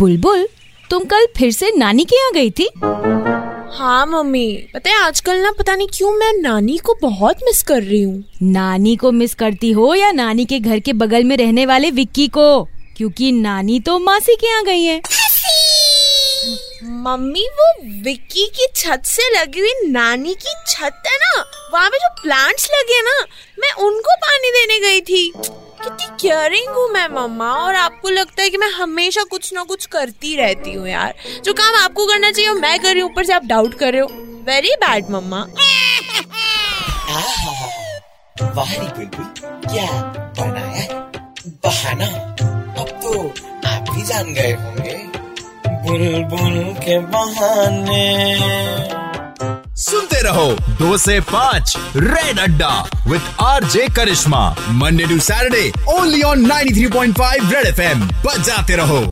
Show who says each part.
Speaker 1: बुलबुल तुम कल फिर से नानी के यहाँ गई थी?
Speaker 2: हाँ मम्मी। पता है आजकल ना पता नहीं क्यों मैं नानी को बहुत मिस कर रही हूँ।
Speaker 1: नानी को मिस करती हो या नानी के घर के बगल में रहने वाले विक्की को? क्योंकि नानी तो मासी के यहाँ गई है।
Speaker 2: मम्मी वो विक्की की छत से लगी हुई नानी की छत है ना? वहाँ पे जो प्लांट्स लगे हैं ना मैं उनको पानी देने गई थी। कितनी केयरिंग हूँ मैं, मम्मा? और आपको लगता है कि मैं हमेशा कुछ ना कुछ करती रहती हूँ यार। जो काम आपको करना चाहिए मैं कर रही हूँ, ऊपर से आप डाउट कर रहे हो। Very bad mamma.
Speaker 3: वाह रे बुलबुल क्या बनाया बहाना। अब तो आप भी जान गए होंगे। बुलबुल के बहाने।
Speaker 4: रहो दो से पाँच Red Adda with RJ Karishma Monday to Saturday only on 93.5 Red FM बजाते रहो।